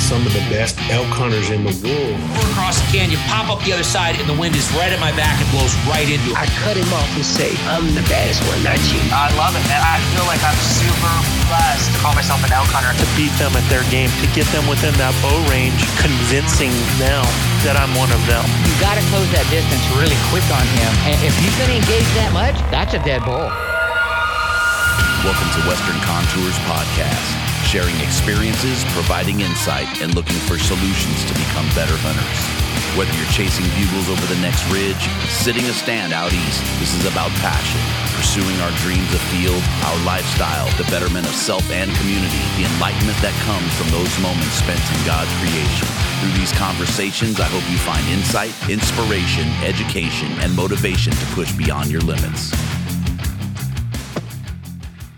Some of the best elk hunters in the world. We're across the canyon, pop up the other side, and the wind is right at my back and blows right into it. I cut him off and say, I'm the baddest one, not you. I love it, man. I feel like I'm super blessed to call myself an elk hunter. To beat them at their game, to get them within that bow range, convincing them that I'm one of them. You got to close that distance really quick on him. And if he's going to engage that much, that's a dead bull. Welcome to Western Contours Podcast, sharing experiences, providing insight, and looking for solutions to become better hunters. Whether you're chasing bugles over the next ridge, sitting a stand out east, this is about passion, pursuing our dreams afield, our lifestyle, the betterment of self and community, the enlightenment that comes from those moments spent in God's creation. Through these conversations, I hope you find insight, inspiration, education, and motivation to push beyond your limits.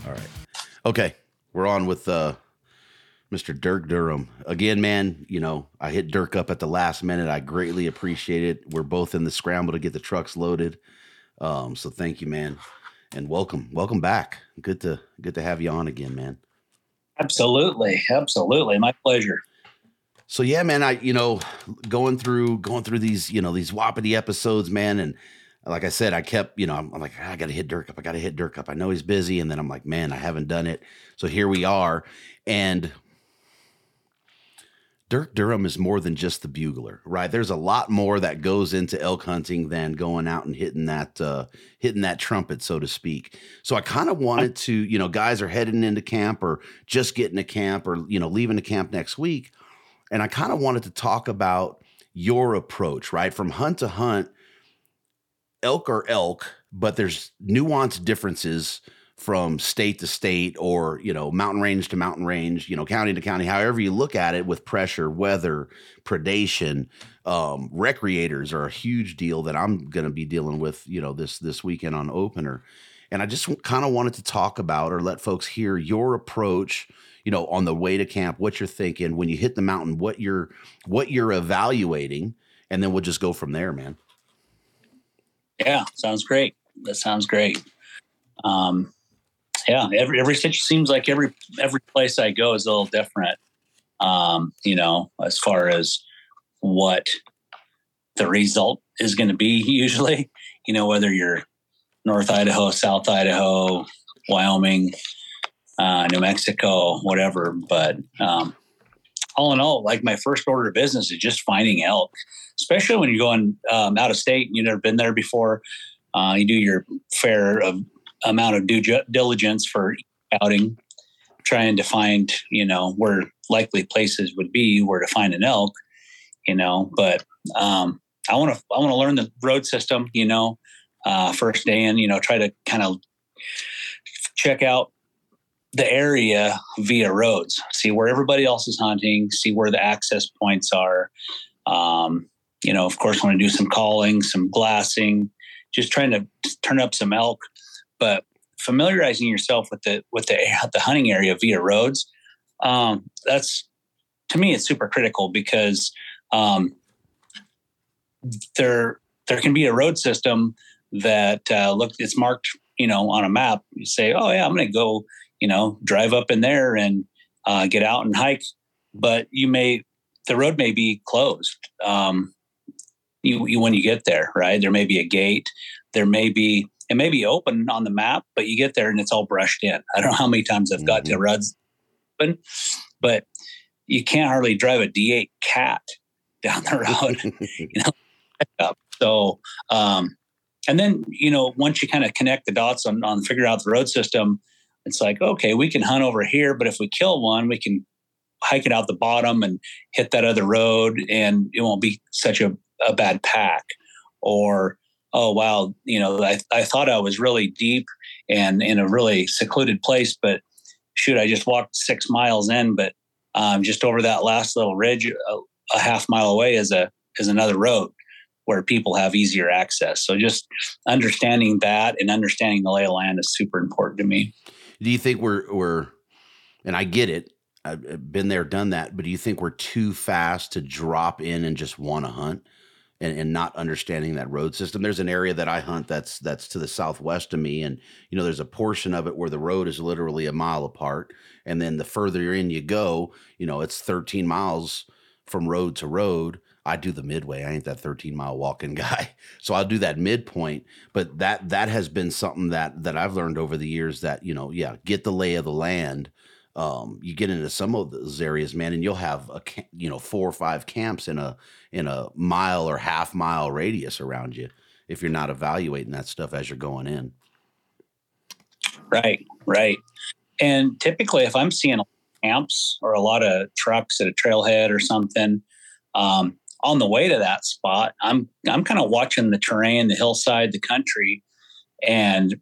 All right. Okay. We're on with uh, Mr. Dirk Durham. Again, man, you know, I hit Dirk up at the last minute. I greatly appreciate it. We're both in the scramble to get the trucks loaded. Um, so thank you, man. And welcome. Welcome back. Good to good to have you on again, man. Absolutely. Absolutely. My pleasure. So yeah, man, I you know going through going through these you know these Wapiti episodes, man, and like I said, I kept you know I'm, I'm like I got to hit Dirk up, I got to hit Dirk up. I know he's busy, and then I'm like, man, I haven't done it. So here we are, and Dirk Durham is more than just the bugler, right? There's a lot more that goes into elk hunting than going out and hitting that uh, hitting that trumpet, so to speak. So I kind of wanted to, you know, guys are heading into camp or just getting to camp or you know leaving the camp next week, and I kind of wanted to talk about your approach, right, from hunt to hunt. Elk are elk, but there's nuanced differences from state to state or you know mountain range to mountain range you know county to county however you look at it with pressure weather predation um recreators are a huge deal that i'm going to be dealing with you know this this weekend on opener and i just kind of wanted to talk about or let folks hear your approach you know on the way to camp what you're thinking when you hit the mountain what you're what you're evaluating and then we'll just go from there man Yeah, sounds great. That sounds great. Um, yeah, every every situ seems like every every place I go is a little different. Um, you know, as far as what the result is going to be. Usually, you know, whether you're North Idaho, South Idaho, Wyoming, uh, New Mexico, whatever. But um, all in all, like my first order of business is just finding elk, especially when you're going um, out of state and you've never been there before. Uh, you do your fair of amount of due diligence for outing, trying to find, you know, where likely places would be where to find an elk, you know, but um, I want to, I want to learn the road system, you know, uh, first day in, you know, try to kind of check out the area via roads, see where everybody else is hunting, see where the access points are. Um, you know, of course, want to do some calling, some glassing, just trying to turn up some elk, but familiarizing yourself with the with the the hunting area via roads. Um, that's to me, it's super critical because um, there there can be a road system that uh, look it's marked, you know, on a map. You say, oh yeah, I'm going to go you know, drive up in there and uh, get out and hike, but you may the road may be closed. Um, you, you when you get there, right? There may be a gate. There may be it may be open on the map, but you get there and it's all brushed in. I don't know how many times I've got to Mhm. open, but you can't hardly drive a D8 cat down the road. you know. So, um, and then you know, once you kind of connect the dots on on figure out the road system, it's like okay, we can hunt over here, but if we kill one, we can hike it out the bottom and hit that other road, and it won't be such a, a bad pack. Or oh wow, you know, I I thought I was really deep and in a really secluded place, but shoot, I just walked six miles in, but um, just over that last little ridge, a, a half mile away is a is another road where people have easier access. So just understanding that and understanding the lay of land is super important to me. Do you think we're we're and I get it. I've been there, done that, but do you think we're too fast to drop in and just want to hunt and, and not understanding that road system? There's an area that I hunt that's that's to the southwest of me, and you know, there's a portion of it where the road is literally a mile apart. And then the further in you go, you know, it's 13 miles from road to road. I do the midway. I ain't that 13 mile walking guy. So I'll do that midpoint. But that that has been something that that I've learned over the years that, you know, yeah, get the lay of the land. Um, you get into some of those areas, man, and you'll have a you know four or five camps in a in a mile or half mile radius around you if you're not evaluating that stuff as you're going in. Right, right. And typically, if I'm seeing camps or a lot of trucks at a trailhead or something, um, on the way to that spot, I'm I'm kind of watching the terrain, the hillside, the country, and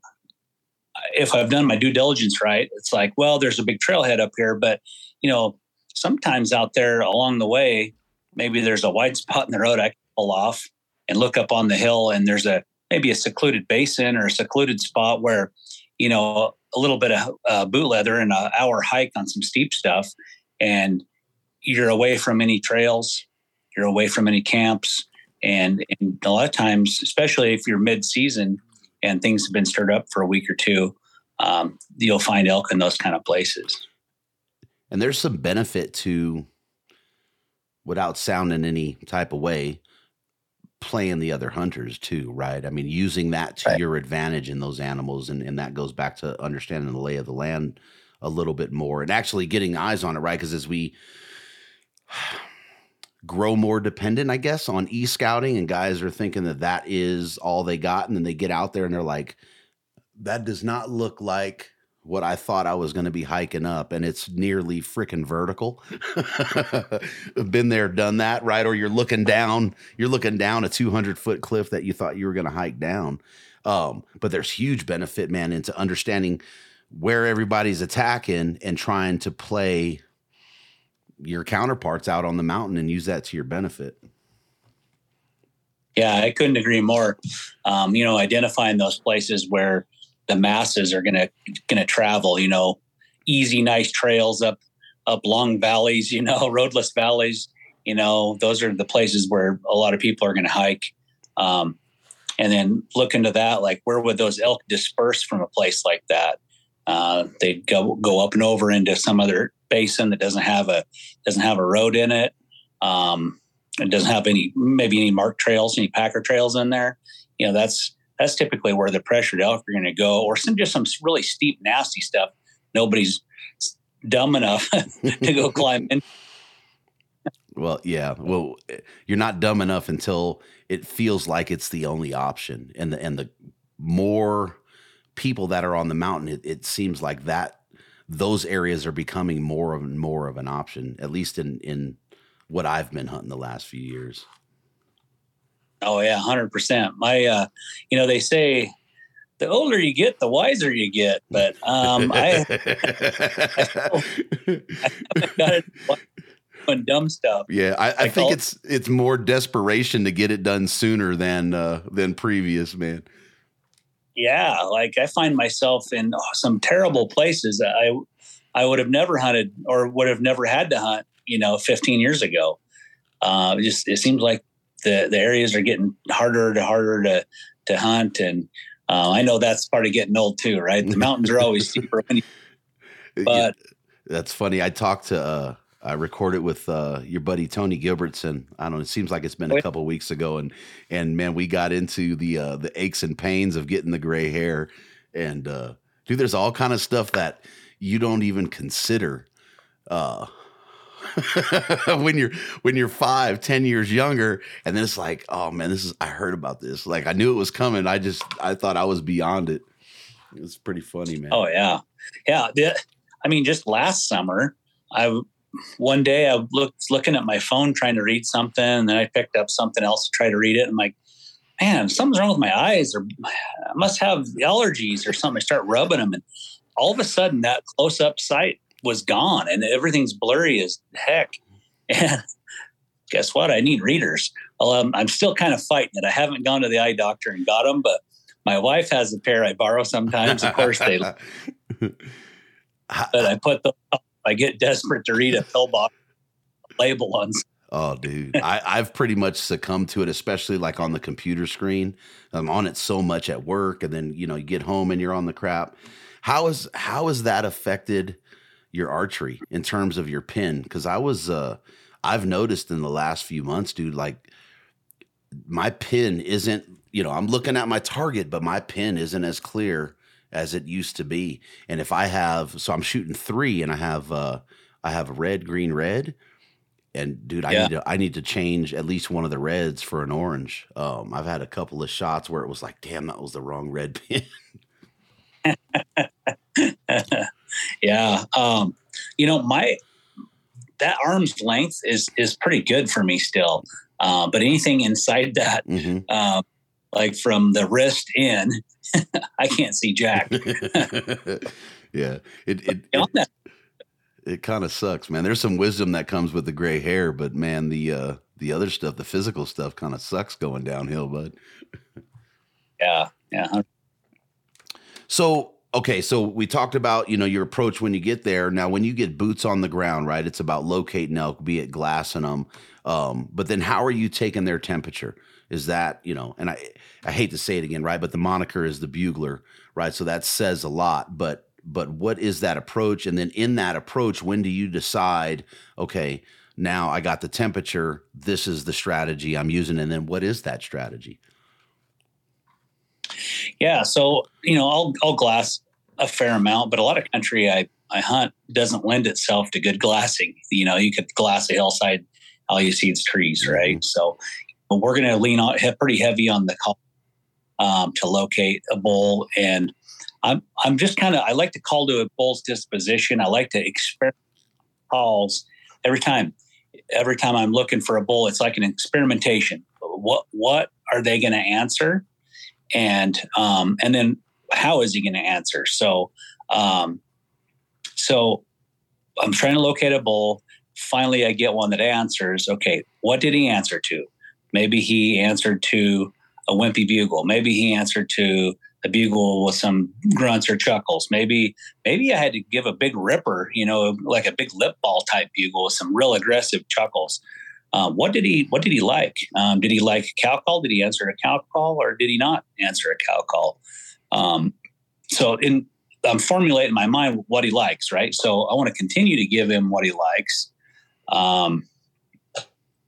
if I've done my due diligence right, it's like, well, there's a big trailhead up here, but you know, sometimes out there along the way, maybe there's a wide spot in the road I can pull off and look up on the hill, and there's a maybe a secluded basin or a secluded spot where, you know, a little bit of uh, boot leather and an hour hike on some steep stuff, and you're away from any trails, you're away from any camps, and, and a lot of times, especially if you're mid-season and things have been stirred up for a week or two, um, you'll find elk in those kind of places. And there's some benefit to, without sounding any type of way, playing the other hunters too, right? I mean, using that to Right. your advantage in those animals. And, and that goes back to understanding the lay of the land a little bit more and actually getting eyes on it, right? Because as we grow more dependent, I guess, on e scouting, and guys are thinking that that is all they got. And then they get out there and they're like, that does not look like what I thought I was going to be hiking up, and it's nearly freaking vertical. Been there, done that, right? Or you're looking down, you're looking down a 200 foot cliff that you thought you were going to hike down. Um, but there's huge benefit, man, into understanding where everybody's attacking and trying to play your counterparts out on the mountain and use that to your benefit. Yeah, I couldn't agree more. Um, you know, identifying those places where the masses are gonna gonna travel. You know, easy, nice trails up up long valleys. You know, roadless valleys. You know, those are the places where a lot of people are gonna hike. Um, and then look into that, like where would those elk disperse from a place like that? Uh, they'd go go up and over into some other basin that doesn't have a doesn't have a road in it. Um, it doesn't have any maybe any marked trails, any packer trails in there. You know, that's that's typically where the pressured elk are going to go, or some just some really steep, nasty stuff. Nobody's dumb enough to go climb in. Well, yeah. Well, you're not dumb enough until it feels like it's the only option, and the and the more people that are on the mountain, it, it seems like that those areas are becoming more and more of an option. At least in in what I've been hunting the last few years. Oh yeah, hundred percent. My, uh, you know, they say the older you get, the wiser you get. But um, I got it doing dumb stuff. yeah, I, I Like think all- it's it's more desperation to get it done sooner than uh, than previous, man. Yeah like i find myself in oh, some terrible places that i i would have never hunted or would have never had to hunt you know 15 years ago uh it just it seems like the the areas are getting harder to harder to to hunt and uh, i know that's part of getting old too right the mountains are always steeper but That's funny. I talked to uh I recorded with uh your buddy Tony Gilbertson. I don't know, it seems like it's been a couple weeks ago and and man, we got into the uh the aches and pains of getting the gray hair and uh dude there's all kind of stuff that you don't even consider uh when you're when you're five, ten years younger, and then it's like, oh man, this is I heard about this. Like I knew it was coming. I just I thought I was beyond it. It was pretty funny, man. Oh yeah, yeah. The, I mean, just last summer, I one day I looked looking at my phone trying to read something, and then I picked up something else to try to read it. And I'm like, man, something's wrong with my eyes, or I must have allergies or something. I start rubbing them, and all of a sudden, that close up sight was gone, and everything's blurry as heck. And guess what? I need readers. Well, um, I'm still kind of fighting it. I haven't gone to the eye doctor and got them, but my wife has a pair I borrow sometimes. Of course, they. but I put the. I get desperate to read a pill box label on. Oh, dude, I, I've pretty much succumbed to it, especially like on the computer screen. I'm on it so much at work, and then you know you get home and you're on the crap. How is how has that affected your archery in terms of your pin? Because I was, uh, I've noticed in the last few months, dude, like my pin isn't, you know, I'm looking at my target, but my pin isn't as clear as it used to be. And if I have, so I'm shooting three, and I have, uh, I have red, green, red. And dude, I yeah. need to I need to change at least one of the reds for an orange. Um, I've had a couple of shots where it was like, damn, that was the wrong red pin. yeah. Um, you know, my that arm's length is is pretty good for me still. Uh, but anything inside that, mm-hmm. uh, like from the wrist in, I can't see jack. yeah, it it, it, it kind of sucks, man. There's some wisdom that comes with the gray hair, but man, the uh, the other stuff, the physical stuff, kind of sucks going downhill, bud. yeah, yeah. So okay, so we talked about you know your approach when you get there. Now, when you get boots on the ground, right? It's about locating elk, be it glassing them. Um, but then, how are you taking their temperature? Is that you know? And I I hate to say it again, right? But the moniker is the bugler, right? So that says a lot. But but what is that approach? And then in that approach, when do you decide? Okay, now I got the temperature. This is the strategy I'm using. And then what is that strategy? Yeah, so you know, I'll I'll glass a fair amount, but a lot of country I I hunt doesn't lend itself to good glassing. You know, you could glass a hillside, all you see is trees, mm-hmm. right? So we're going to lean on pretty heavy on the call um, to locate a bull, and I'm I'm just kind of I like to call to a bull's disposition. I like to experiment calls every time. Every time I'm looking for a bull, it's like an experimentation. What what are they going to answer? and um, and then how is he going to answer? So um, so I'm trying to locate a bull. Finally, I get one that answers. Okay, what did he answer to? Maybe he answered to a wimpy bugle. Maybe he answered to a bugle with some grunts or chuckles. Maybe maybe I had to give a big ripper, you know, like a big lip ball type bugle with some real aggressive chuckles. Um, what did he What did he like? Um, did he like a cow call? Did he answer a cow call, or did he not answer a cow call? Um, so, in I'm formulating in my mind what he likes, right? So, I want to continue to give him what he likes, um,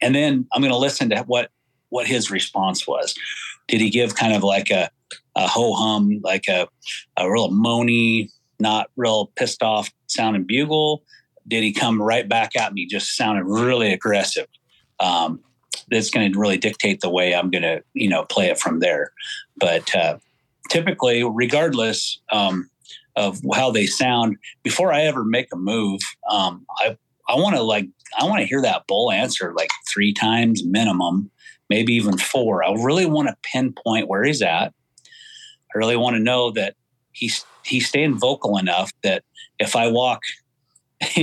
and then I'm going to listen to what what his response was. Did he give kind of like a a ho hum, like a a real moany, not real pissed off sounding bugle? Did he come right back at me, just sounded really aggressive? um, that's going to really dictate the way I'm going to, you know, play it from there. But uh, typically, regardless um, of how they sound, before I ever make a move, um, I I want to like I want to hear that bull answer like three times minimum, maybe even four. I really want to pinpoint where he's at. I really want to know that he's he's staying vocal enough that if I walk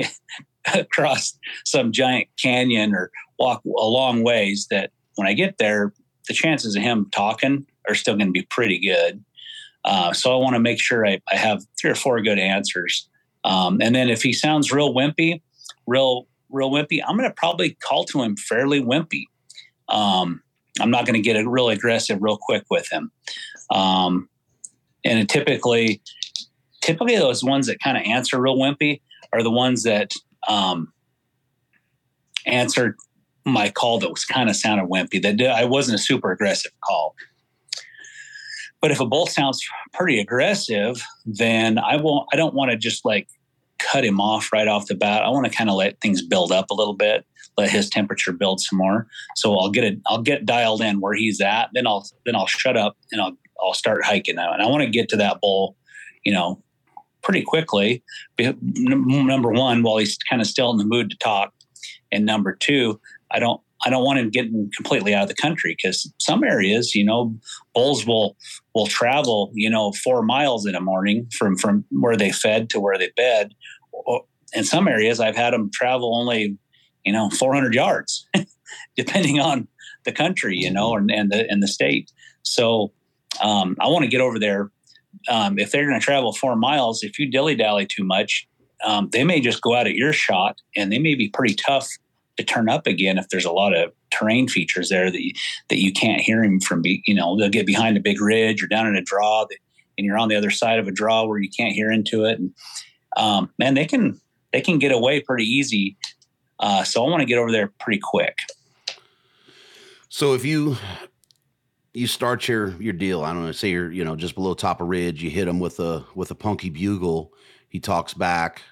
across some giant canyon or walk a long ways that when I get there, the chances of him talking are still going to be pretty good. Uh, so I want to make sure I, I, have three or four good answers. Um, and then if he sounds real wimpy, real, real wimpy, I'm going to probably call to him fairly wimpy. Um, I'm not going to get real aggressive real quick with him. Um, and typically, typically those ones that kind of answer real wimpy are the ones that um, answered my call that was kind of sounded wimpy. That I wasn't a super aggressive call. But if a bull sounds pretty aggressive, then I won't. I don't want to just like cut him off right off the bat. I want to kind of let things build up a little bit, let his temperature build some more. So I'll get it. I'll get dialed in where he's at. Then I'll then I'll shut up and I'll I'll start hiking now. And I want to get to that bull, you know, pretty quickly. Number one, while he's kind of still in the mood to talk, and number two, I don't I don't want him getting completely out of the country because some areas, you know, bulls will will travel, you know, four miles in a morning from from where they fed to where they bed. In some areas, I've had them travel only, you know, 400 yards, depending on the country, you know, and, and the and the state. So um, I want to get over there. Um, if they're going to travel four miles, if you dilly dally too much, um, they may just go out at your shot, and they may be pretty tough to turn up again if there's a lot of terrain features there that you, that you can't hear him from. Be, you know, they'll get behind a big ridge or down in a draw, that, and you're on the other side of a draw where you can't hear into it. And um, man, they can they can get away pretty easy. Uh, so I want to get over there pretty quick. So if you you start your your deal, I don't know, say you're you know just below top of ridge, you hit him with a with a punky bugle. He talks back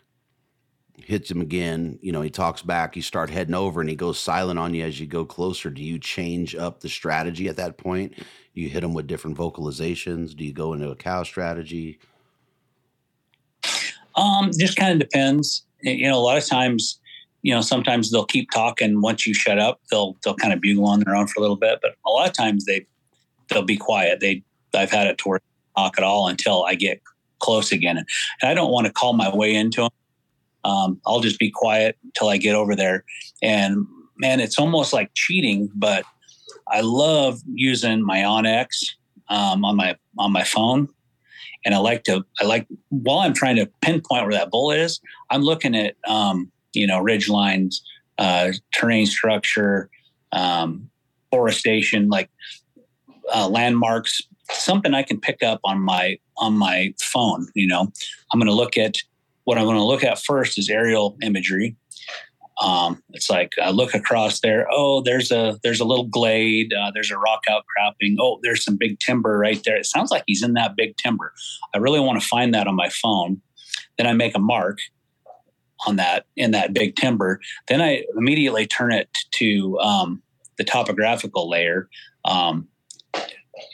hits him again. You know, he talks back. You start heading over, and he goes silent on you as you go closer. Do you change up the strategy at that point? You hit him with different vocalizations. Do you go into a cow strategy? Um, just kind of depends. You know, a lot of times, you know, sometimes they'll keep talking. Once you shut up, they'll they'll kind of bugle on their own for a little bit. But a lot of times they they'll be quiet. They I've had it to talk at all until I get close again, and I don't want to call my way into them um, I'll just be quiet until I get over there. And man, it's almost like cheating, but I love using my onX um, on my on my phone, and I like to I like while I'm trying to pinpoint where that bull is, I'm looking at um, you know ridge lines, uh, terrain structure, um, forestation, like uh, landmarks, something I can pick up on my on my phone. You know, I'm going to look at what I'm going to look at first is aerial imagery. Um, it's like I look across there. Oh, there's a there's a little glade. Uh, there's a rock outcropping. Oh, there's some big timber right there. It sounds like he's in that big timber. I really want to find that on my phone. Then I make a mark on that in that big timber. Then I immediately turn it to um, the topographical layer. Um,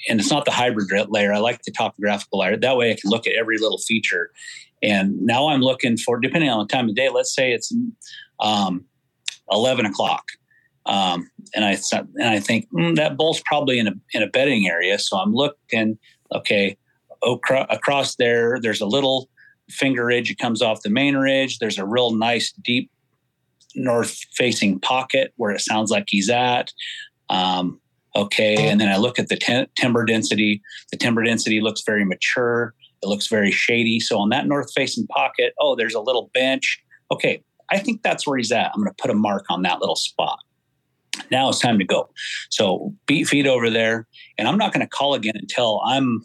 and it's not the hybrid layer. I like the topographical layer. That way I can look at every little feature and now I'm looking for, depending on the time of day, let's say it's um, 11 o'clock. Um, and I and I think mm, that bull's probably in a in a bedding area. So I'm looking. Okay, across there, there's a little finger ridge. It comes off the main ridge. There's a real nice deep north facing pocket where it sounds like he's at. Um, okay, and then I look at the timber density. The timber density looks very mature. It looks very shady. So on that north facing pocket, oh, there's a little bench. Okay, I think that's where he's at. I'm going to put a mark on that little spot. Now it's time to go. So beat feet over there, and I'm not going to call again until I'm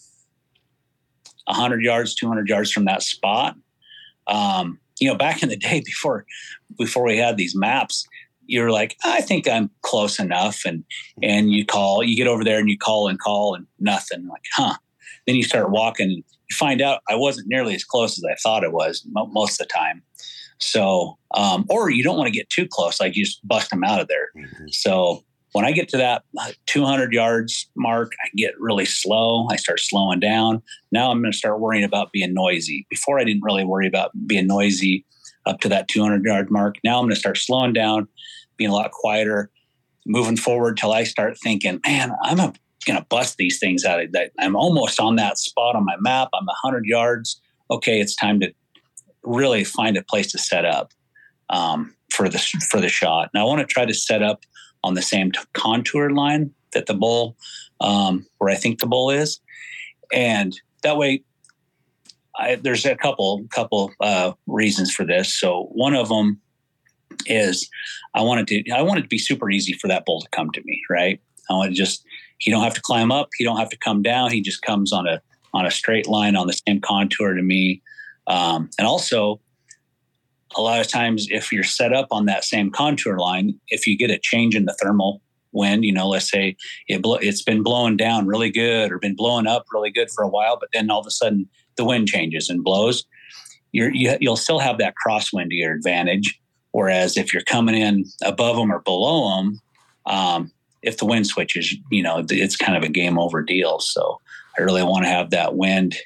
100 yards, 200 yards from that spot. Um, you know, back in the day before before we had these maps, you're like, I think I'm close enough, and and you call, you get over there and you call and call and nothing. Like, huh? Then you start walking you find out I wasn't nearly as close as I thought it was most of the time. So, um, or you don't want to get too close, like you just bust them out of there. Mm-hmm. So when I get to that uh, 200 yards mark, I get really slow. I start slowing down. Now I'm going to start worrying about being noisy. Before I didn't really worry about being noisy up to that 200 yard mark. Now I'm going to start slowing down, being a lot quieter, moving forward till I start thinking, man, I'm a going to bust these things out. I'm almost on that spot on my map. I'm 100 yards. Okay, it's time to really find a place to set up um, for the for the shot. Now I want to try to set up on the same contour line that the bull, um, where I think the bull is, and that way. I, there's a couple couple uh, reasons for this. So one of them is I wanted to I wanted to be super easy for that bull to come to me, right? I want to just he don't have to climb up. He don't have to come down. He just comes on a, on a straight line on the same contour to me. Um, and also, a lot of times if you're set up on that same contour line, if you get a change in the thermal wind, you know, let's say it blo- it's been blowing down really good or been blowing up really good for a while, but then all of a sudden the wind changes and blows, you're, you, you'll still have that crosswind to your advantage. Whereas if you're coming in above them or below them, um, if the wind switches, you know, it's kind of a game over deal. So I really want to have that wind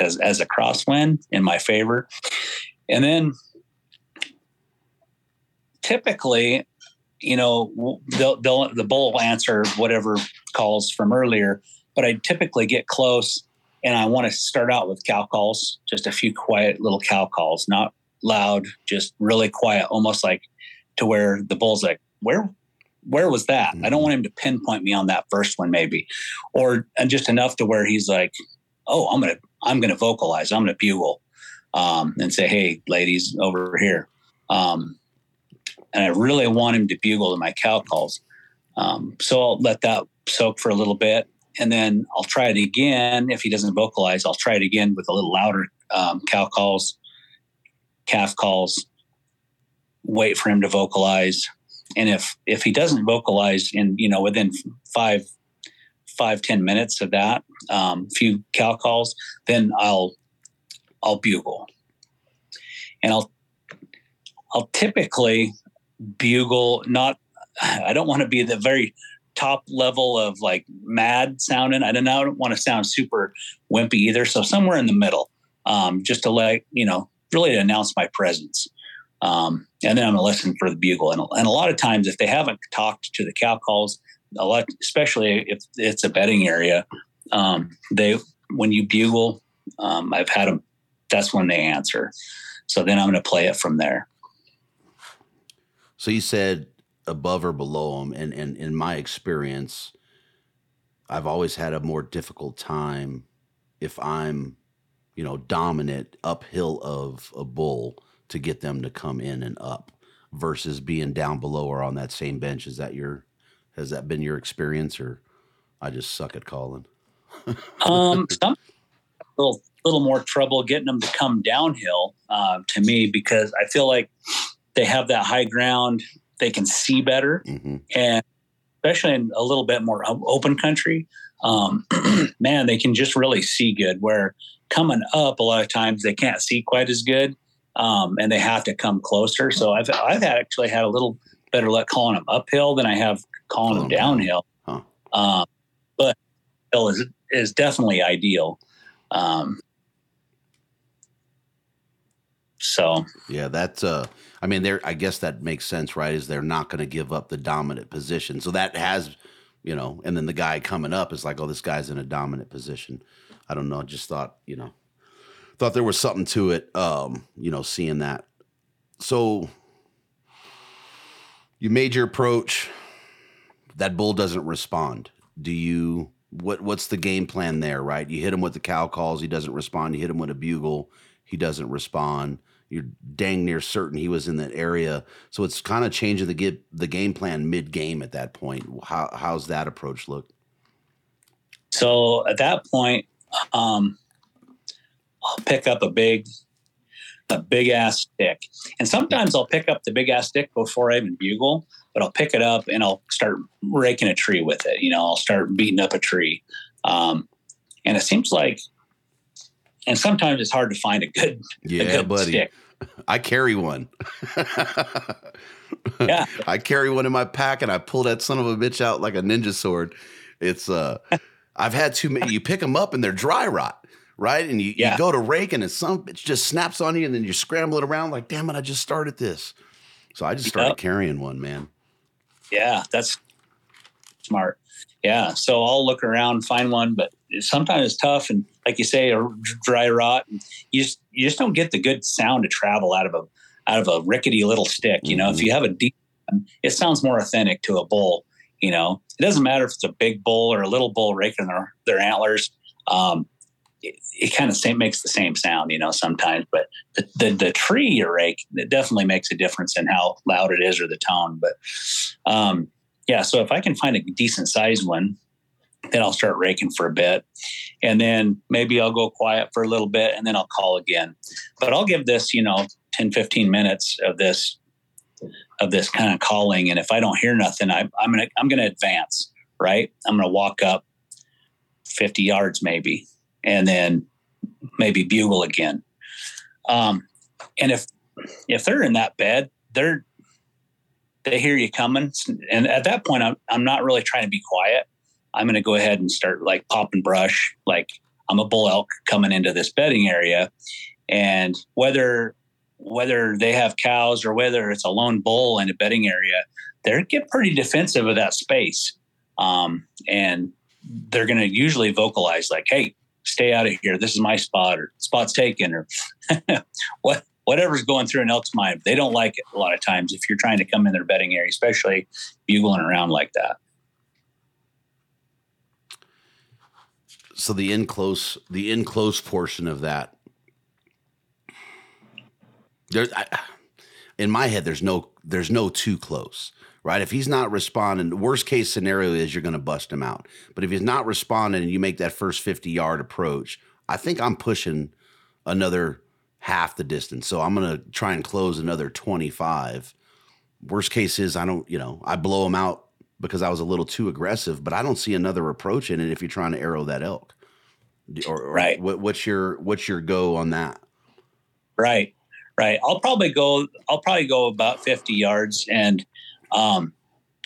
as, as a crosswind in my favor. And then typically, you know, they'll, they'll, the bull will answer whatever calls from earlier, but I typically get close and I want to start out with cow calls, just a few quiet little cow calls, not loud, just really quiet, almost like to where the bull's like, where, where was that? Mm-hmm. I don't mm-hmm. want him to pinpoint me on that first one, maybe, or and just enough to where he's like, oh, I'm gonna, I'm gonna vocalize, I'm gonna bugle, um, and say, hey, ladies, over here. Um, and I really want him to bugle to my cow calls. Um, so I'll let that soak for a little bit, and then I'll try it again. If he doesn't vocalize, I'll try it again with a little louder um, cow calls, calf calls. Wait for him to vocalize, and if if he doesn't vocalize in you know within five five ten minutes of that um, few cow calls, then I'll I'll bugle, and I'll I'll typically bugle not I don't want to be the very top level of like mad sounding. I don't, I don't want to sound super wimpy either. So somewhere in the middle, um, just to let you know, really to announce my presence. Um, and then I'm gonna listen for the bugle. And, and a lot of times, if they haven't talked to the cow calls, a lot, especially if it's a bedding area, um, they when you bugle, um, I've had them. That's when they answer. So then I'm going to play it from there. So you said above or below them, and and in my experience, I've always had a more difficult time if I'm, you know, dominant uphill of a bull to get them to come in and up versus being down below or on that same bench. Is that your has that been your experience or I just suck at calling? um some little little more trouble getting them to come downhill uh, to me because I feel like they have that high ground. They can see better, mm-hmm. and especially in a little bit more open country, um, man, they can just really see good. Where coming up, a lot of times they can't see quite as good, um, and they have to come closer. So I've I've actually had a little better luck calling them uphill than I have calling them downhill. Huh. Um, but hill is is definitely ideal. Um, so yeah, that's uh, I mean, there. I guess that makes sense, right? Is they're not going to give up the dominant position, so that has, you know, and then the guy coming up is like, oh, this guy's in a dominant position. I don't know. Just thought, you know, thought there was something to it. Um, you know, seeing that. So you made your approach. That bull doesn't respond. Do you? What What's the game plan there? Right? You hit him with the cow calls. He doesn't respond. You hit him with a bugle. He doesn't respond you're dang near certain he was in that area. So it's kind of changing the get the game plan mid game at that point. How how's that approach look? So at that point, um, I'll pick up a big a big ass stick, and sometimes I'll pick up the big ass stick before I even bugle. But I'll pick it up and I'll start raking a tree with it. You know, I'll start beating up a tree. Um, and it seems like and sometimes it's hard to find a good, yeah, a good buddy. Stick. I carry one. yeah. I carry one in my pack and I pull that son of a bitch out like a ninja sword. It's uh I've had too many you pick them up and they're dry rot, right? And you, yeah. you go to rake and it's some it just snaps on you and then you scramble it around like, damn it, I just started this. So I just started yep. carrying one, man. Yeah, that's smart. Yeah. So I'll look around, find one, but sometimes it's tough. And like you say, a dry rot, and you just, you just don't get the good sound to travel out of a, out of a rickety little stick. You know, mm-hmm. if you have a deep, it sounds more authentic to a bull. You know, it doesn't matter if it's a big bull or a little bull raking their, their antlers. Um, it, it kind of same, makes the same sound, you know, sometimes, but the, the, the, tree you rake, it definitely makes a difference in how loud it is or the tone. But, um, yeah, so if I can find a decent sized one, then I'll start raking for a bit. And then maybe I'll go quiet for a little bit and then I'll call again. But I'll give this, you know, 10, 15 minutes of this of this kind of calling. And if I don't hear nothing, I, I'm gonna I'm gonna advance, right? I'm gonna walk up 50 yards maybe, and then maybe bugle again. Um, and if if they're in that bed, they're they hear you coming, and at that point, I'm I'm not really trying to be quiet. I'm going to go ahead and start like popping brush, like I'm a bull elk coming into this bedding area, and whether whether they have cows or whether it's a lone bull in a bedding area, they get pretty defensive of that space, um, and they're going to usually vocalize like, "Hey, stay out of here. This is my spot, or spot's taken, or what." Whatever's going through an elk's mind, they don't like it a lot of times if you're trying to come in their bedding area, especially bugling around like that. so the in close the in close portion of that there I, in my head there's no there's no too close right if he's not responding the worst case scenario is you're going to bust him out but if he's not responding and you make that first 50 yard approach i think i'm pushing another half the distance so i'm going to try and close another 25 worst case is i don't you know i blow him out because I was a little too aggressive, but I don't see another approach in it if you're trying to arrow that elk. Or, or right. What, what's your what's your go on that? Right, right. I'll probably go. I'll probably go about fifty yards, and um,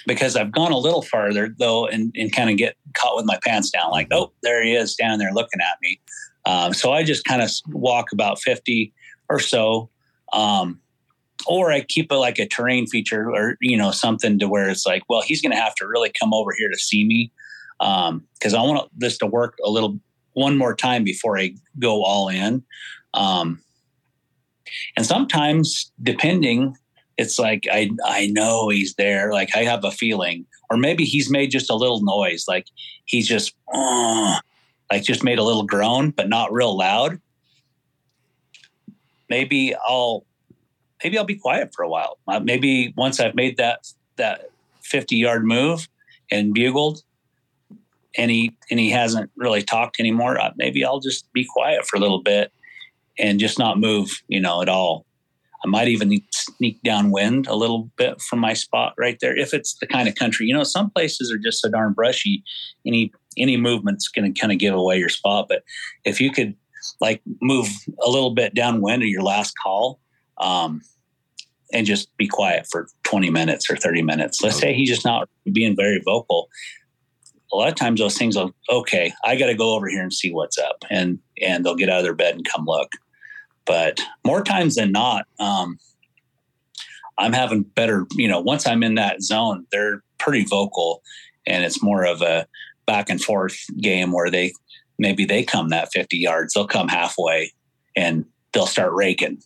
because I've gone a little farther though, and, and kind of get caught with my pants down, like, oh, there he is down there looking at me. Um, so I just kind of walk about fifty or so. Um, or I keep it like a terrain feature or you know something to where it's like, well, he's going to have to really come over here to see me Um, because um, I want this to work a little one more time before I go all in. Um, and sometimes, depending, it's like I I know he's there. Like I have a feeling, or maybe he's made just a little noise. Like he's just uh, like just made a little groan, but not real loud. Maybe I'll maybe I'll be quiet for a while. Uh, maybe once I've made that that 50 yard move and bugled and he and he hasn't really talked anymore, uh, maybe I'll just be quiet for a little bit and just not move, you know, at all. I might even sneak downwind a little bit from my spot right there if it's the kind of country. You know, some places are just so darn brushy. Any any movement's going to kind of give away your spot. But if you could like move a little bit downwind of your last call, um, and just be quiet for 20 minutes or 30 minutes. Let's say he's just not being very vocal. A lot of times those things will, okay, I got to go over here and see what's up. And, and they'll get out of their bed and come look. But more times than not, um, I'm having better, you know, once I'm in that zone, they're pretty vocal and it's more of a back and forth game where they, maybe they come that 50 yards, they'll come halfway and they'll start raking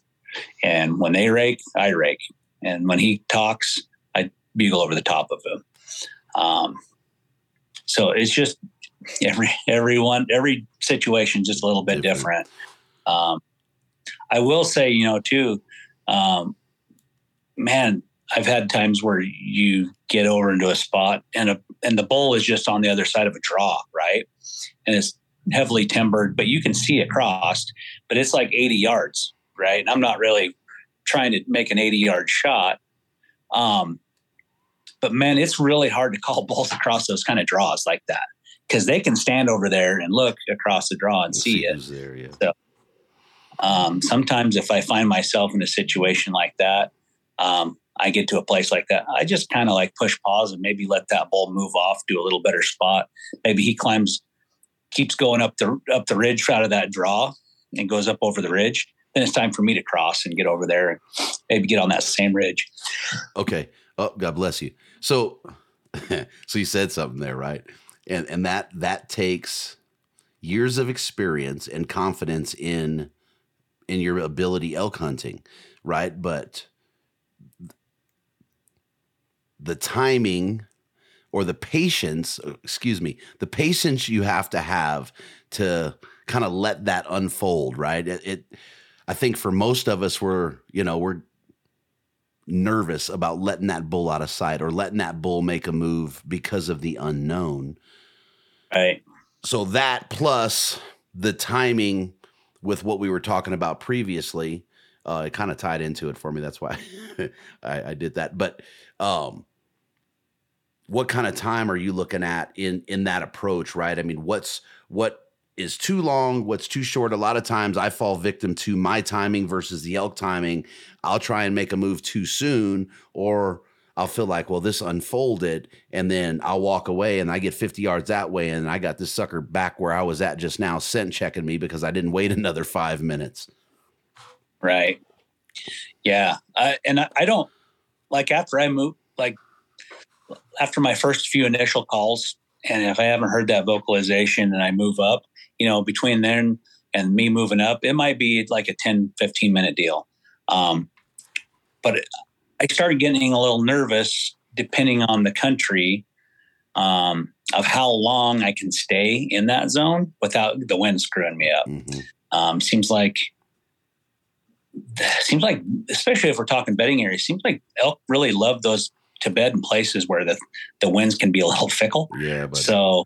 and when they rake, I rake. And when he talks, I bugle over the top of him. Um, so it's just every everyone every situation just a little bit different. Um, I will say, you know, too, um, man, I've had times where you get over into a spot and a and the bull is just on the other side of a draw, right? And it's heavily timbered, but you can see across, but it's like 80 yards right? And I'm not really trying to make an 80 yard shot. Um, but man, it's really hard to call balls across those kind of draws like that because they can stand over there and look across the draw and see, see it. There, yeah. So, um, sometimes if I find myself in a situation like that, um, I get to a place like that. I just kind of like push pause and maybe let that bull move off, do a little better spot. Maybe he climbs, keeps going up the up the ridge out of that draw and goes up over the ridge then it's time for me to cross and get over there and maybe get on that same ridge. Okay. Oh, God bless you. So, so you said something there, right? And and that that takes years of experience and confidence in in your ability elk hunting, right? But the timing or the patience, uh, excuse me, the patience you have to have to kind of let that unfold, right? It, it I think for most of us, we're, you know, we're nervous about letting that bull out of sight or letting that bull make a move because of the unknown. Right. So that plus the timing with what we were talking about previously, Uh, it kind of tied into it for me. That's why I, I did that. But um, what kind of time are you looking at in in that approach? Right. I mean, what's what is too long, what's too short. A lot of times I fall victim to my timing versus the elk timing. I'll try and make a move too soon, or I'll feel like, well, this unfolded, and then I'll walk away and I get 50 yards that way, and I got this sucker back where I was at just now, scent checking me because I didn't wait another five minutes. Right. Yeah. I, and I, I don't like after I move, like after my first few initial calls, and if I haven't heard that vocalization and I move up, you know, between then and me moving up, it might be like a 10, 15 minute deal. Um, but I started getting a little nervous depending on the country um, of how long I can stay in that zone without the wind screwing me up. Mm-hmm. Um, seems like seems like especially if we're talking bedding areas, seems like elk really love those to bed in places where the the winds can be a little fickle. Yeah, but So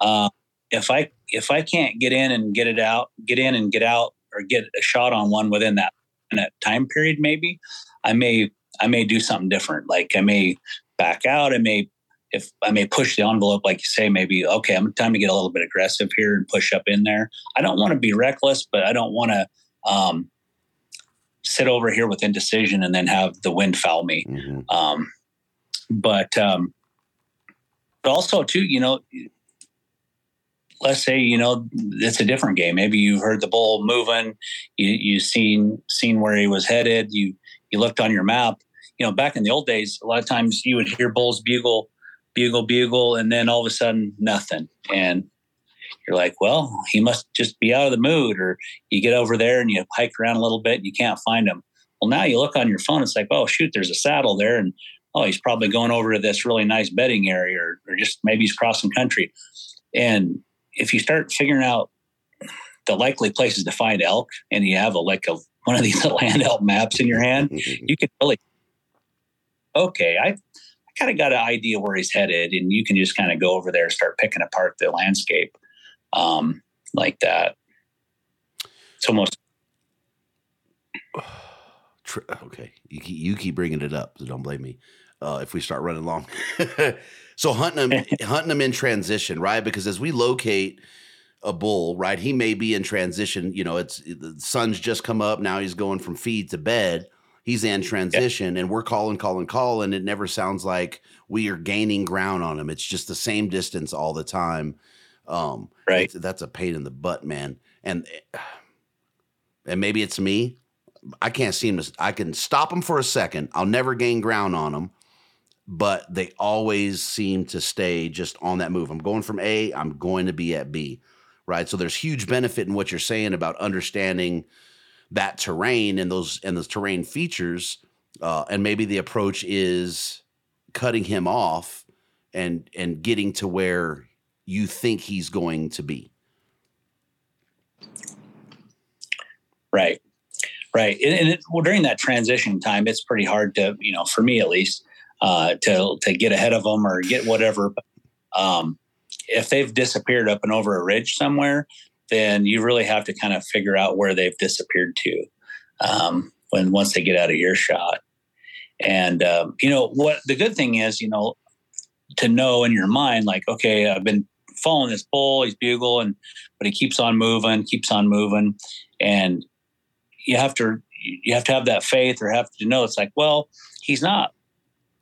uh, if I if I can't get in and get it out, get in and get out, or get a shot on one within that in that time period, maybe I may I may do something different. Like I may back out. I may if I may push the envelope, like you say, maybe okay, I'm time to get a little bit aggressive here and push up in there. I don't want to be reckless, but I don't want to um, sit over here with indecision and then have the wind foul me. Mhm. Um, but um, but also too, you know, let's say you know it's a different game. Maybe you heard the bull moving, you you seen seen where he was headed. You you looked on your map. You know, back in the old days, a lot of times you would hear bulls bugle, bugle, bugle, and then all of a sudden nothing, and you're like, well, he must just be out of the mood. Or you get over there and you hike around a little bit and you can't find him. Well, now you look on your phone, it's like, oh shoot, there's a saddle there, and oh, he's probably going over to this really nice bedding area, or, or just maybe he's crossing country. And if you start figuring out the likely places to find elk, and you have a like a one of these land elk maps in your hand, you can really okay, I, I kind of got an idea where he's headed, and you can just kind of go over there and start picking apart the landscape um, like that. It's almost okay, you keep, you keep bringing it up, so don't blame me uh, if we start running long. so hunting them, hunting them in transition, right? Because as we locate a bull, right, he may be in transition. You know, it's the sun's just come up. Now he's going from feed to bed. He's in transition, and we're calling, calling, calling. And It never sounds like we are gaining ground on him. It's just the same distance all the time. Um, Right. That's a pain in the butt, man. And and maybe it's me. I can't see him. I can stop him for a second. I'll never gain ground on them, but they always seem to stay just on that move. I'm going from A, I'm going to be at B, right? So there's huge benefit in what you're saying about understanding that terrain and those and those terrain features. Uh, and maybe the approach is cutting him off and and getting to where you think he's going to be. Right. Right. And, and it, well, during that transition time, it's pretty hard to, you know, for me at least, uh, to, to get ahead of them or get whatever. Um, if they've disappeared up and over a ridge somewhere, then you really have to kind of figure out where they've disappeared to um, when once they get out of earshot. And um, you know what the good thing is, you know, to know in your mind, like, okay, I've been following this bull, he's bugle, and but he keeps on moving, keeps on moving, and you have to you have to have that faith or have to know it's like, well, he's not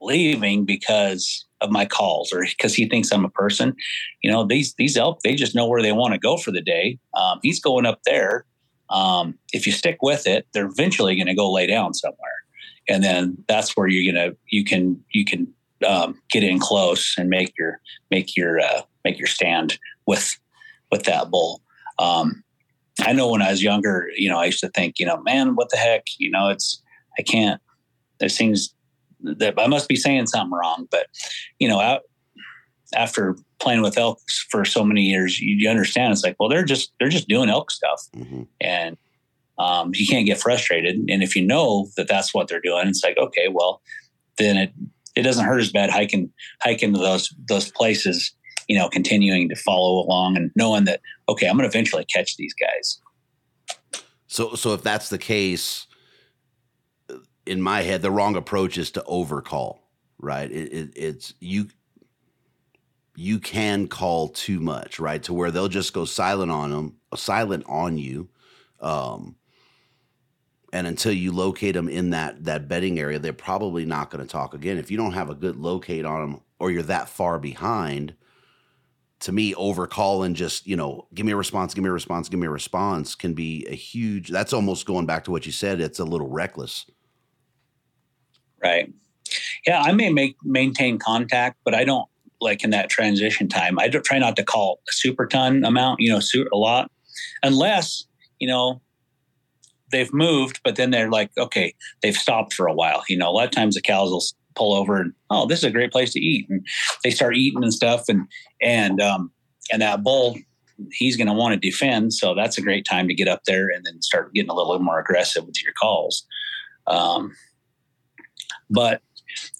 leaving because of my calls or because he thinks I'm a person. You know, these these elk they just know where they want to go for the day. Um, he's going up there. Um, if you stick with it, they're eventually going to go lay down somewhere, and then that's where you're gonna you can you can um, get in close and make your make your uh, make your stand with with that bull. Um, I know when I was younger, you know, I used to think, you know, man, what the heck, you know, it's I can't. There's things that I must be saying something wrong, but you know, after playing with elks for so many years, you, you understand it's like, well, they're just they're just doing elk stuff, hmm and um, you can't get frustrated. And if you know that that's what they're doing, it's like, okay, well, then it it doesn't hurt as bad hiking hiking to those those places, you know, continuing to follow along and knowing that okay, I'm going to eventually catch these guys. So, so if that's the case, in my head, the wrong approach is to overcall, right? It, it, it's you. You can call too much, right? To where they'll just go silent on them, silent on you, um, and until you locate them in that that bedding area, they're probably not going to talk again. If you don't have a good locate on them, or you're that far behind, to me, overcall and just you know, give me a response, give me a response, give me a response can be a huge. That's almost going back to what you said. It's a little reckless. Right. Yeah, I may make maintain contact, but I don't like in that transition time. I don't try not to call a super ton amount, you know, a lot, unless you know they've moved, but then they're like, okay, they've stopped for a while. You know, a lot of times the cows will pull over and oh, this is a great place to eat, and they start eating and stuff, and and um, and that bull, he's going to want to defend, so that's a great time to get up there and then start getting a little more aggressive with your calls. Um, but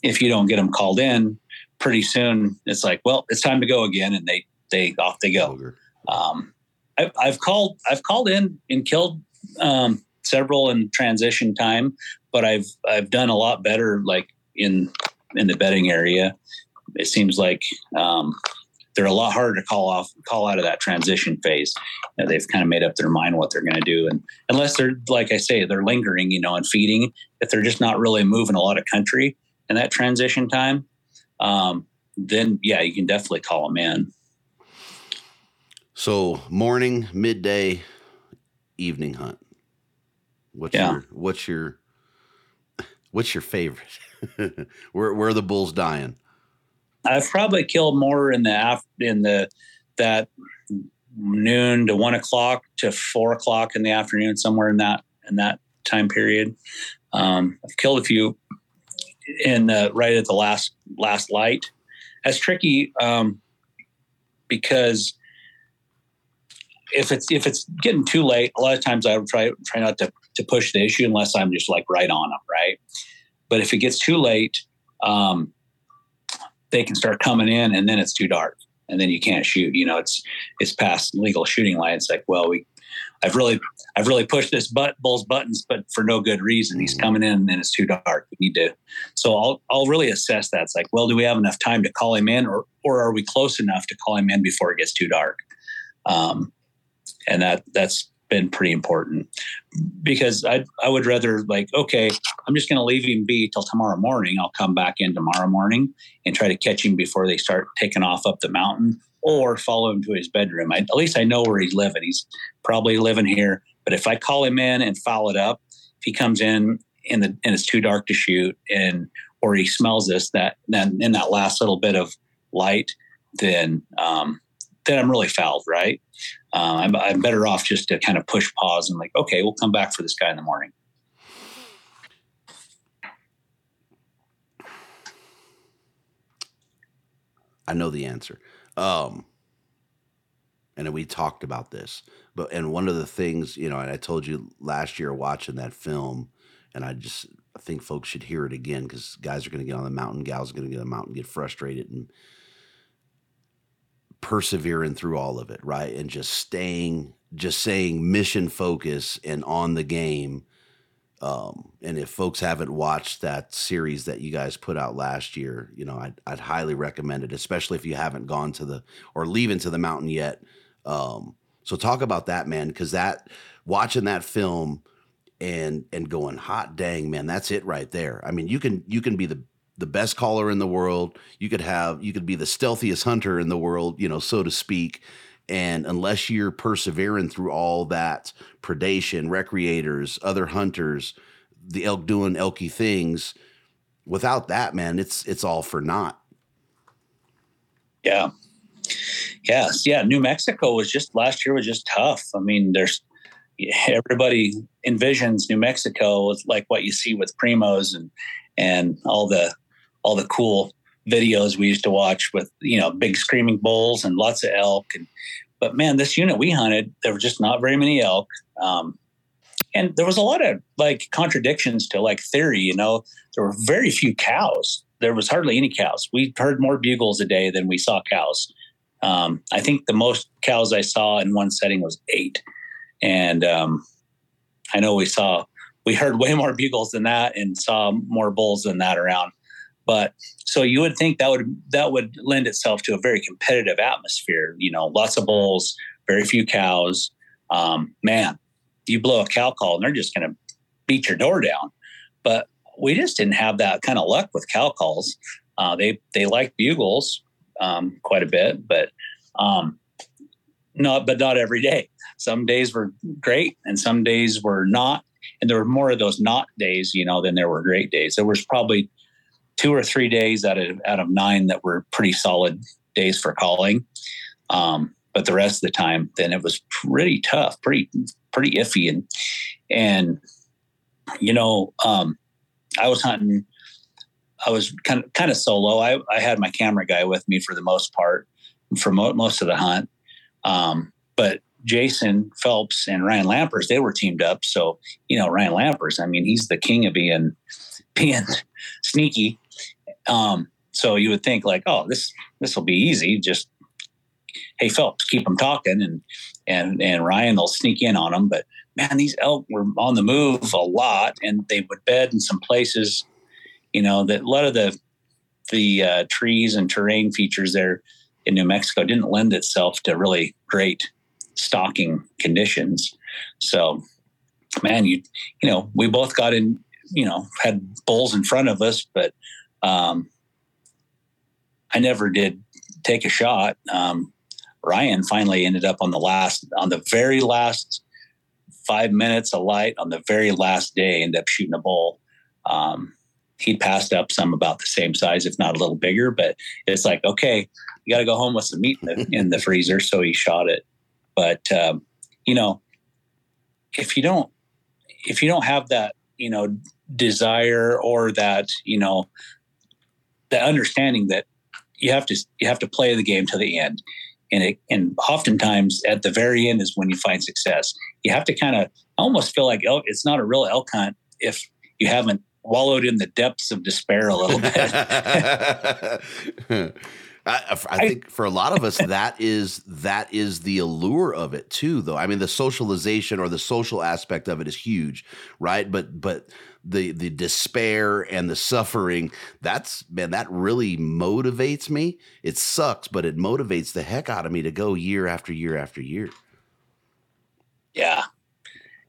if you don't get them called in, pretty soon it's like, well, it's time to go again, and they they off they go. Um, I, I've called I've called in and killed um, several in transition time, but I've I've done a lot better like in in the bedding area. It seems like um, they're a lot harder to call off call out of that transition phase. You know, they've kind of made up their mind what they're going to do, and unless they're like I say, they're lingering, you know, and feeding. If they're just not really moving a lot of country in that transition time, um, then yeah, you can definitely call them in. So morning, midday, evening hunt. What's Yeah. your what's your what's your favorite? where where are the bulls dying? I've probably killed more in the in the that noon to one o'clock to four o'clock in the afternoon, somewhere in that in that time period. Um, I've killed a few in the, right at the last last light. That's tricky um, because if it's if it's getting too late, a lot of times I try try not to to push the issue unless I'm just like right on them, right? But if it gets too late, um, they can start coming in, and then it's too dark, and then you can't shoot. You know, it's it's past legal shooting line. It's like, well, we, I've really I've really pushed this butt bull's buttons, but for no good reason. He's coming in, and then it's too dark. We need to. So I'll I'll really assess that. It's like, well, do we have enough time to call him in, or or are we close enough to call him in before it gets too dark? Um, and that that's been pretty important. Because I I would rather like okay I'm just going to leave him be till tomorrow morning. I'll come back in tomorrow morning and try to catch him before they start taking off up the mountain or follow him to his bedroom. I, at least I know where he's living. He's probably living here. But if I call him in and foul it up if he comes in in the and it's too dark to shoot and or he smells this that then in that last little bit of light then um, then I'm really fouled, right? Uh, I'm, I'm better off just to kind of push pause and like, okay, we'll come back for this guy in the morning. I know the answer. Um, and we talked about this, but and one of the things, you know, and I told you last year watching that film, and I just I think folks should hear it again because guys are going to get on the mountain, gals are going to get on the mountain, get frustrated, and persevering through all of it, right? And just staying, just saying mission focus and on the game. Um, and if folks haven't watched that series that you guys put out last year, you know, I'd, I'd highly recommend it, especially if you haven't gone to the or leaving to the mountain yet. Um, so talk about that, man, because that watching that film and and going, hot dang, man, that's it right there. I mean, you can you can be the the best caller in the world. You could have you could be the stealthiest hunter in the world, you know, so to speak. And unless you're persevering through all that predation, recreators, other hunters, the elk doing elky things, without that, man, it's it's all for naught. Yeah. Yes. Yeah. New Mexico was just last year was just tough. I mean, there's everybody envisions New Mexico with like what you see with primos and and all the all the cool videos we used to watch with you know big screaming bulls and lots of elk and but man this unit we hunted there were just not very many elk. Um, and there was a lot of like contradictions to like theory you know? There were very few cows. There was hardly any cows. We heard more bugles a day than we saw cows. Um, i think the most cows i saw in one setting was eight. And um, i know we saw we heard way more bugles than that and saw more bulls than that around. But so you would think that would that would lend itself to a very competitive atmosphere. You know, lots of bulls, very few cows. Um, man, you blow a cow call and they're just going to beat your door down. But we just didn't have that kind of luck with cow calls. Uh, they they like bugles um, quite a bit, but um, not but not every day. Some days were great, and some days were not. And there were more of those not days, you know, than there were great days. There was probably two or three days out of out of nine that were pretty solid days for calling. Um, but the rest of the time, then it was pretty tough, pretty pretty iffy, and and you know, um, I was hunting. I was kind of kind of solo. I I had my camera guy with me for the most part for mo- most of the hunt, um, but Jason Phelps and Ryan Lampers, they were teamed up. So, you know, Ryan Lampers, I mean, he's the king of being being sneaky. Um, so you would think like, oh, this this will be easy. Just hey Phelps, keep them talking, and and and Ryan they'll sneak in on them. But man, these elk were on the move a lot, and they would bed in some places. You know that a lot of the the uh, trees and terrain features there in New Mexico didn't lend itself to really great stalking conditions. So, man, you you know, we both got in, you know, had bulls in front of us, but um, I never did take a shot. Um, Ryan finally ended up on the last, on the very last five minutes of light on the very last day, ended up shooting a bull. Um, he passed up some about the same size, if not a little bigger, but it's like, okay, you got to go home with some meat in the, in the freezer. So he shot it. But, um, you know, if you don't, if you don't have that, you know, desire or that, you know, the understanding that you have to, you have to play the game to the end. And it, and oftentimes at the very end is when you find success. You have to kind of almost feel like elk, it's not a real elk hunt if you haven't wallowed in the depths of despair a little bit. I, I, think for a lot of us that is that is the allure of it too though i mean the socialization or the social aspect of it is huge right but but the the despair and the suffering that's man that really motivates me it sucks but it motivates the heck out of me to go year after year after year yeah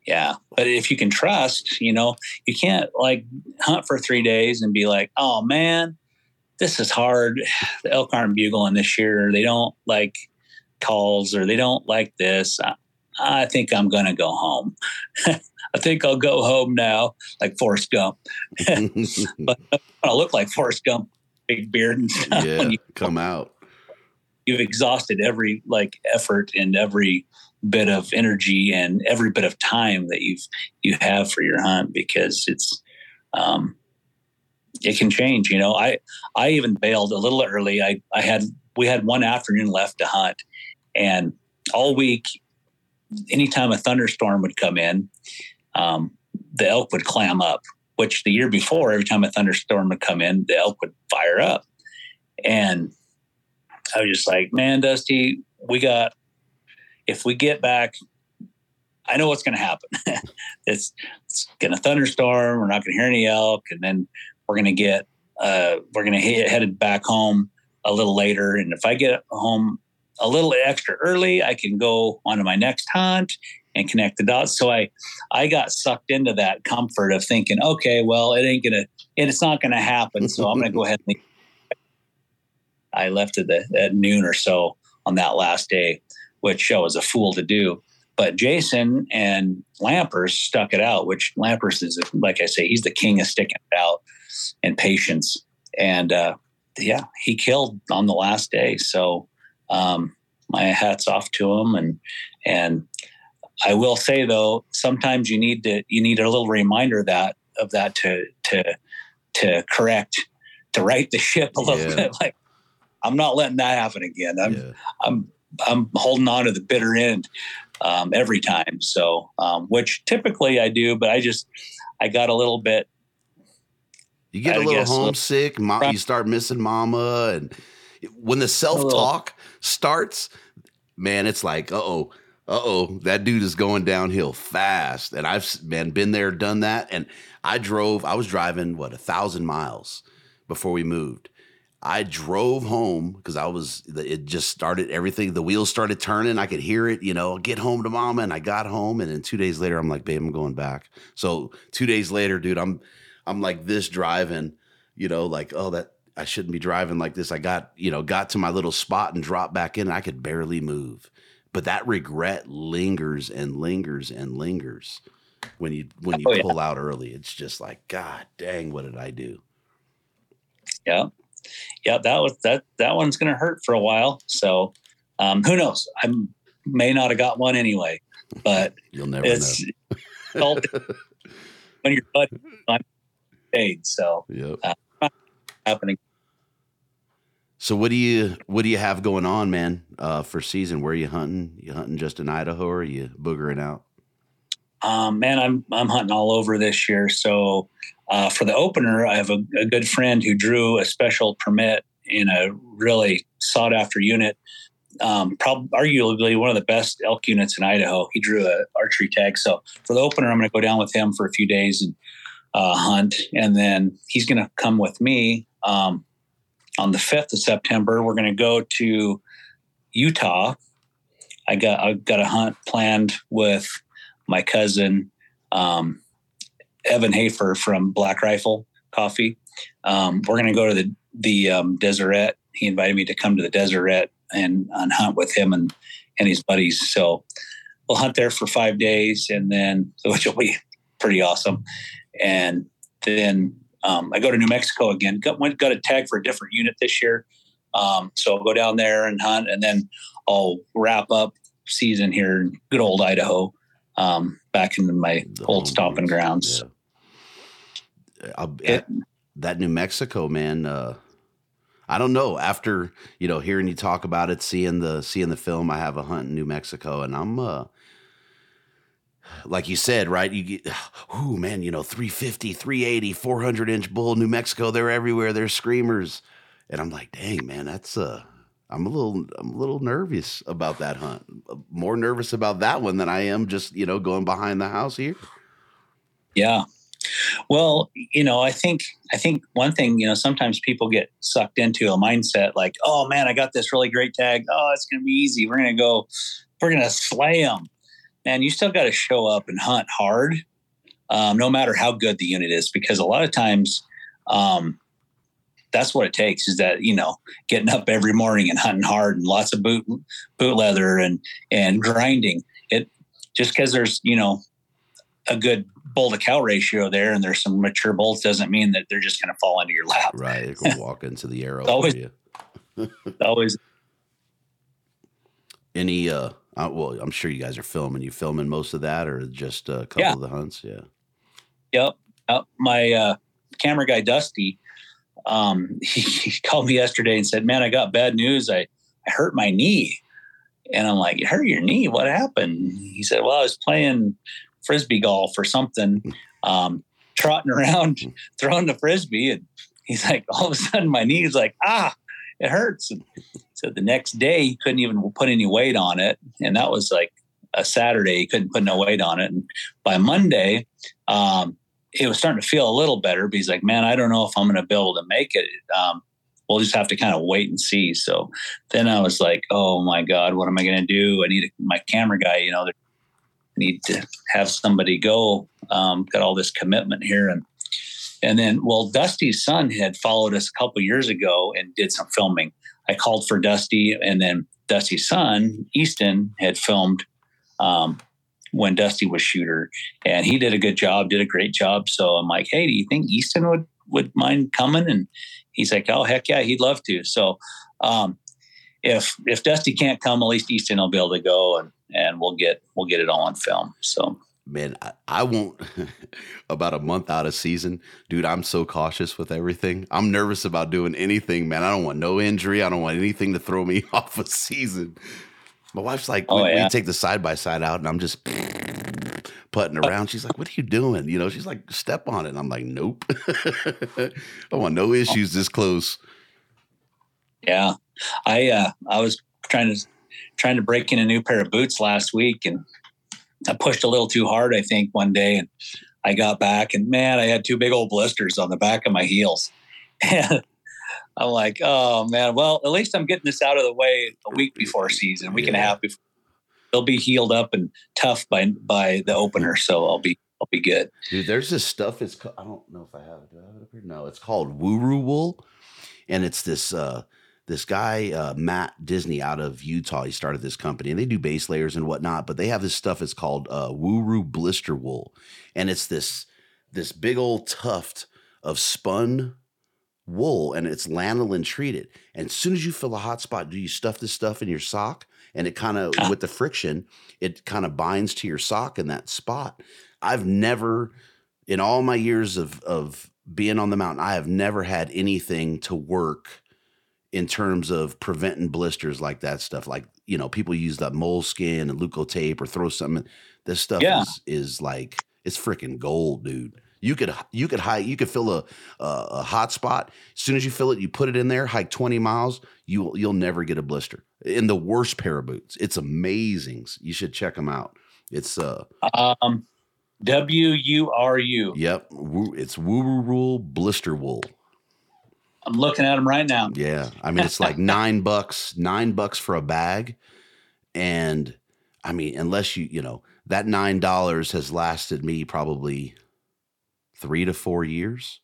yeah but if you can trust you know you can't like hunt for three days and be like oh man this is hard. The elk aren't bugling this year. They don't like calls or they don't like this. I, I think I'm going to go home. I think I'll go home now, like Forrest Gump. but I look like Forrest Gump, big beard and stuff. Yeah, you come out. You've exhausted every like effort and every bit of energy and every bit of time that you've you have for your hunt because it's um, it can change. You know, I I even bailed a little early. I I had we had one afternoon left to hunt, and all week, anytime a thunderstorm would come in, um, the elk would clam up. Which the year before, every time a thunderstorm would come in, the elk would fire up, and I was just like, man, Dusty, we got. If we get back I know what's going to happen. it's, it's going to thunderstorm. We're not going to hear any elk, and then we're going to get uh, we're going to he- headed back home a little later, and if I get home a little extra early, I can go on to my next hunt and connect the dots. So I I got sucked into that comfort of thinking, okay, well, it ain't gonna, it's not gonna happen. So I'm gonna go ahead and. I left at, the, at noon or so on that last day, which I was a fool to do. But Jason and Lampers stuck it out, which Lampers is, like I say, he's the king of sticking it out and patience. And uh, yeah, he killed on the last day. So um, my hats off to him. And and I will say though, sometimes you need to you need a little reminder that of that to to to correct to right the ship a little yeah. bit. Like I'm not letting that happen again. I'm yeah. I'm I'm holding on to the bitter end um, every time. So, um, which typically I do, but I just I got a little bit you get a little homesick. Mom, you start missing mama, and when the self talk starts, man, it's like, oh, uh oh, that dude is going downhill fast. And I've man been there, done that. And I drove, I was driving what a thousand miles before we moved. I drove home because I was it just started everything, the wheels started turning. I could hear it, you know, get home to mama. And I got home, and then two days later, I'm like, babe, I'm going back. So two days later, dude, I'm I'm like this driving, you know, like, oh, that I shouldn't be driving like this. I got, you know, got to my little spot and dropped back in. And I could barely move but that regret lingers and lingers and lingers when you when you oh, pull yeah. out early. It's just like god dang what did i do? Yeah. Yeah that was that that one's gonna hurt for a while so um who knows? I may not have got one anyway but you'll never it's know. when you're buddy paid so yep. Uh, happening so what do you what do you have going on, man? Uh, for season, where are you hunting? You hunting just in Idaho, or are you boogering out? Um, man, I'm I'm hunting all over this year. So uh, for the opener, I have a, a, good friend who drew a special permit in a really sought after unit. Um, probably arguably one of the best elk units in Idaho. He drew a archery tag. So for the opener, I'm going to go down with him for a few days and uh, hunt, and then he's going to come with me. Um, on the 5th of September, we're going to go to Utah. I got I got a hunt planned with my cousin um, Evan Hafer from Black Rifle Coffee. Um, we're going to go to the the um, Deseret. He invited me to come to the Deseret and, and hunt with him and and his buddies. So we'll hunt there for five days, and then which will be pretty awesome. And then um, I go to New Mexico again. Got went got a tag for a different unit this year, um, so I'll go down there and hunt, and then I'll wrap up season here in good old Idaho, um, back into my the old stomping grounds. Yeah. It, that New Mexico man. Uh, I don't know. After you know, hearing you talk about it, seeing the seeing the film, I have a hunt in New Mexico, and I'm uh, like you said, right? You get, oh man, you know, 350, 380, 400 inch bull, New Mexico, they're everywhere. They're screamers. And I'm like, dang, man, that's, uh, I'm a little, I'm a little nervous about that hunt. More nervous about that one than I am just, you know, going behind the house here. Yeah. Well, you know, I think, I think one thing, you know, sometimes people get sucked into a mindset like, oh man, I got this really great tag. Oh, it's going to be easy. We're going to go, we're going to slay them man, you still got to show up and hunt hard, um, no matter how good the unit is, because a lot of times, um, that's what it takes is that you know getting up every morning and hunting hard and lots of boot boot leather and and grinding. It just because there's you know a good bull to cow ratio there and there's some mature bulls doesn't mean that they're just going to fall into your lap. Right they're walk into the arrow always always any uh uh, well, I'm sure you guys are filming. You filming most of that, or just a couple yeah. of the hunts? Yeah. Yep. Uh, my uh, camera guy Dusty, um, he, he, called me yesterday and said, "Man, I got bad news. I I hurt my knee." And I'm like, "You hurt your knee? What happened?" He said, "Well, I was playing frisbee golf or something, um, trotting around, throwing the frisbee, and he's like, all of a sudden, my knee's like, ah." It hurts. And so the next day he couldn't even put any weight on it. And that was like a Saturday. He couldn't put no weight on it. And by Monday, um, it was starting to feel a little better. But he's like, man, I don't know if I'm going to be able to make it. Um, we'll just have to kind of wait and see. So then I was like, oh my God, what am I going to do? I need a, my camera guy, you know, I need to have somebody go. Um, got all this commitment here. And and then, well, Dusty's son had followed us a couple years ago and did some filming. I called for Dusty, and then Dusty's son, Easton, had filmed um, when Dusty was shooter, and he did a good job, did a great job. So I'm like, hey, do you think Easton would would mind coming? And he's like, oh heck yeah, he'd love to. So um, if if Dusty can't come, at least Easton will be able to go, and and we'll get we'll get it all on film. So man, I, I won't about a month out of season, dude. I'm so cautious with everything. I'm nervous about doing anything, man. I don't want no injury. I don't want anything to throw me off a season. My wife's like, oh, we, yeah. we take the side by side out, and I'm just putting around. She's like, "What are you doing?" You know, she's like, "Step on it." And I'm like, "Nope, I want no issues this close." Yeah, I uh, I was trying to trying to break in a new pair of boots last week, and I pushed a little too hard, I think, one day, and I got back, and man, I had two big old blisters on the back of my heels. And I'm like, oh man, well, at least I'm getting this out of the way a week before season, week and a half before. They'll be healed up and tough by by the opener, so I'll be I'll be good. Dude, there's this stuff. It's I don't know if I have it. Do I have it up here? No, it's called Wuru Wool, and it's this uh this guy uh, Matt Disney out of Utah. He started this company, and they do base layers and whatnot. But they have this stuff. It's called uh, Wuru Blister Wool, and it's this this big old tuft of spun wool, and it's lanolin treated. And as soon as you feel a hot spot, do you stuff this stuff in your sock? And it kind of with the friction, it kind of binds to your sock in that spot. I've never, in all my years of of being on the mountain, I have never had anything to work in terms of preventing blisters like that stuff. Like you know, people use that moleskin and leukotape or throw something. This stuff Yeah. is is like it's freaking gold, dude. You could you could hike you could fill a, a a hot spot. As soon as you fill it, you put it in there, hike twenty miles. You you'll never get a blister in the worst pair of boots. It's amazing. You should check them out. It's uh Um, W U R U. Yep, it's Wuru Blister Wool. I'm looking at them right now. Yeah, I mean it's like nine bucks, nine bucks for a bag, and I mean unless you you know that nine dollars has lasted me probably three to four years,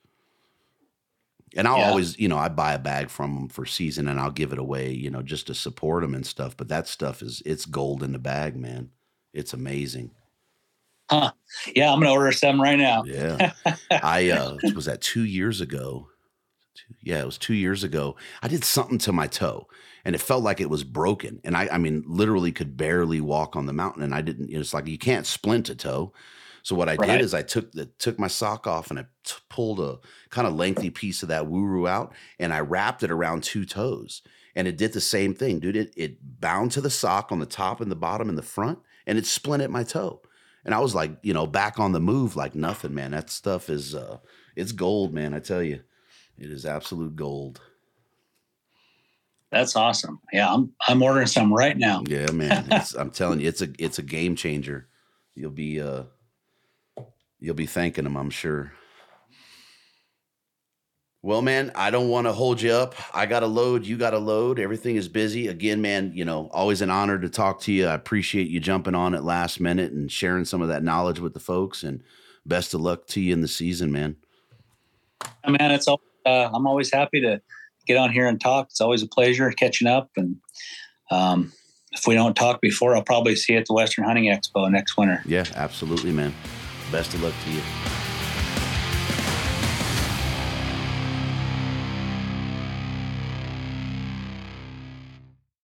and I'll Yeah. always you know I buy a bag from them for season and I'll give it away you know just to support them and stuff. But that stuff is it's gold in the bag, man. It's amazing. Yeah, I'm gonna order some right now. Yeah. I uh was that two years ago. Two, yeah, it was two years ago. I did something to my toe and it felt like it was broken. And I I mean literally could barely walk on the mountain. And I didn't, you know, it's like you can't splint a toe. So what I Right. did is I took the took my sock off and I t- pulled a kind of lengthy piece of that wuru out and I wrapped it around two toes. And it did the same thing, dude. It it bound to the sock on the top and the bottom and the front, and it splinted my toe. And I was like, you know, back on the move like nothing, man. That stuff is uh it's gold, man. I tell you. It is absolute gold. That's awesome. Yeah, I'm I'm ordering some right now. Yeah, man. It's, I'm telling you, it's a it's a game changer. You'll be uh you'll be thanking them, I'm sure. Well, man, I don't want to hold you up. I got to load. You got to load. Everything is busy. Again, man, you know, always an honor to talk to you. I appreciate you jumping on at last minute and sharing some of that knowledge with the folks. And best of luck to you in the season, man. Man, it's all, uh, I'm always happy to get on here and talk. It's always a pleasure catching up. And um, if we don't talk before, I'll probably see you at the Western Hunting Expo next winter. Yeah, absolutely, man. Best of luck to you.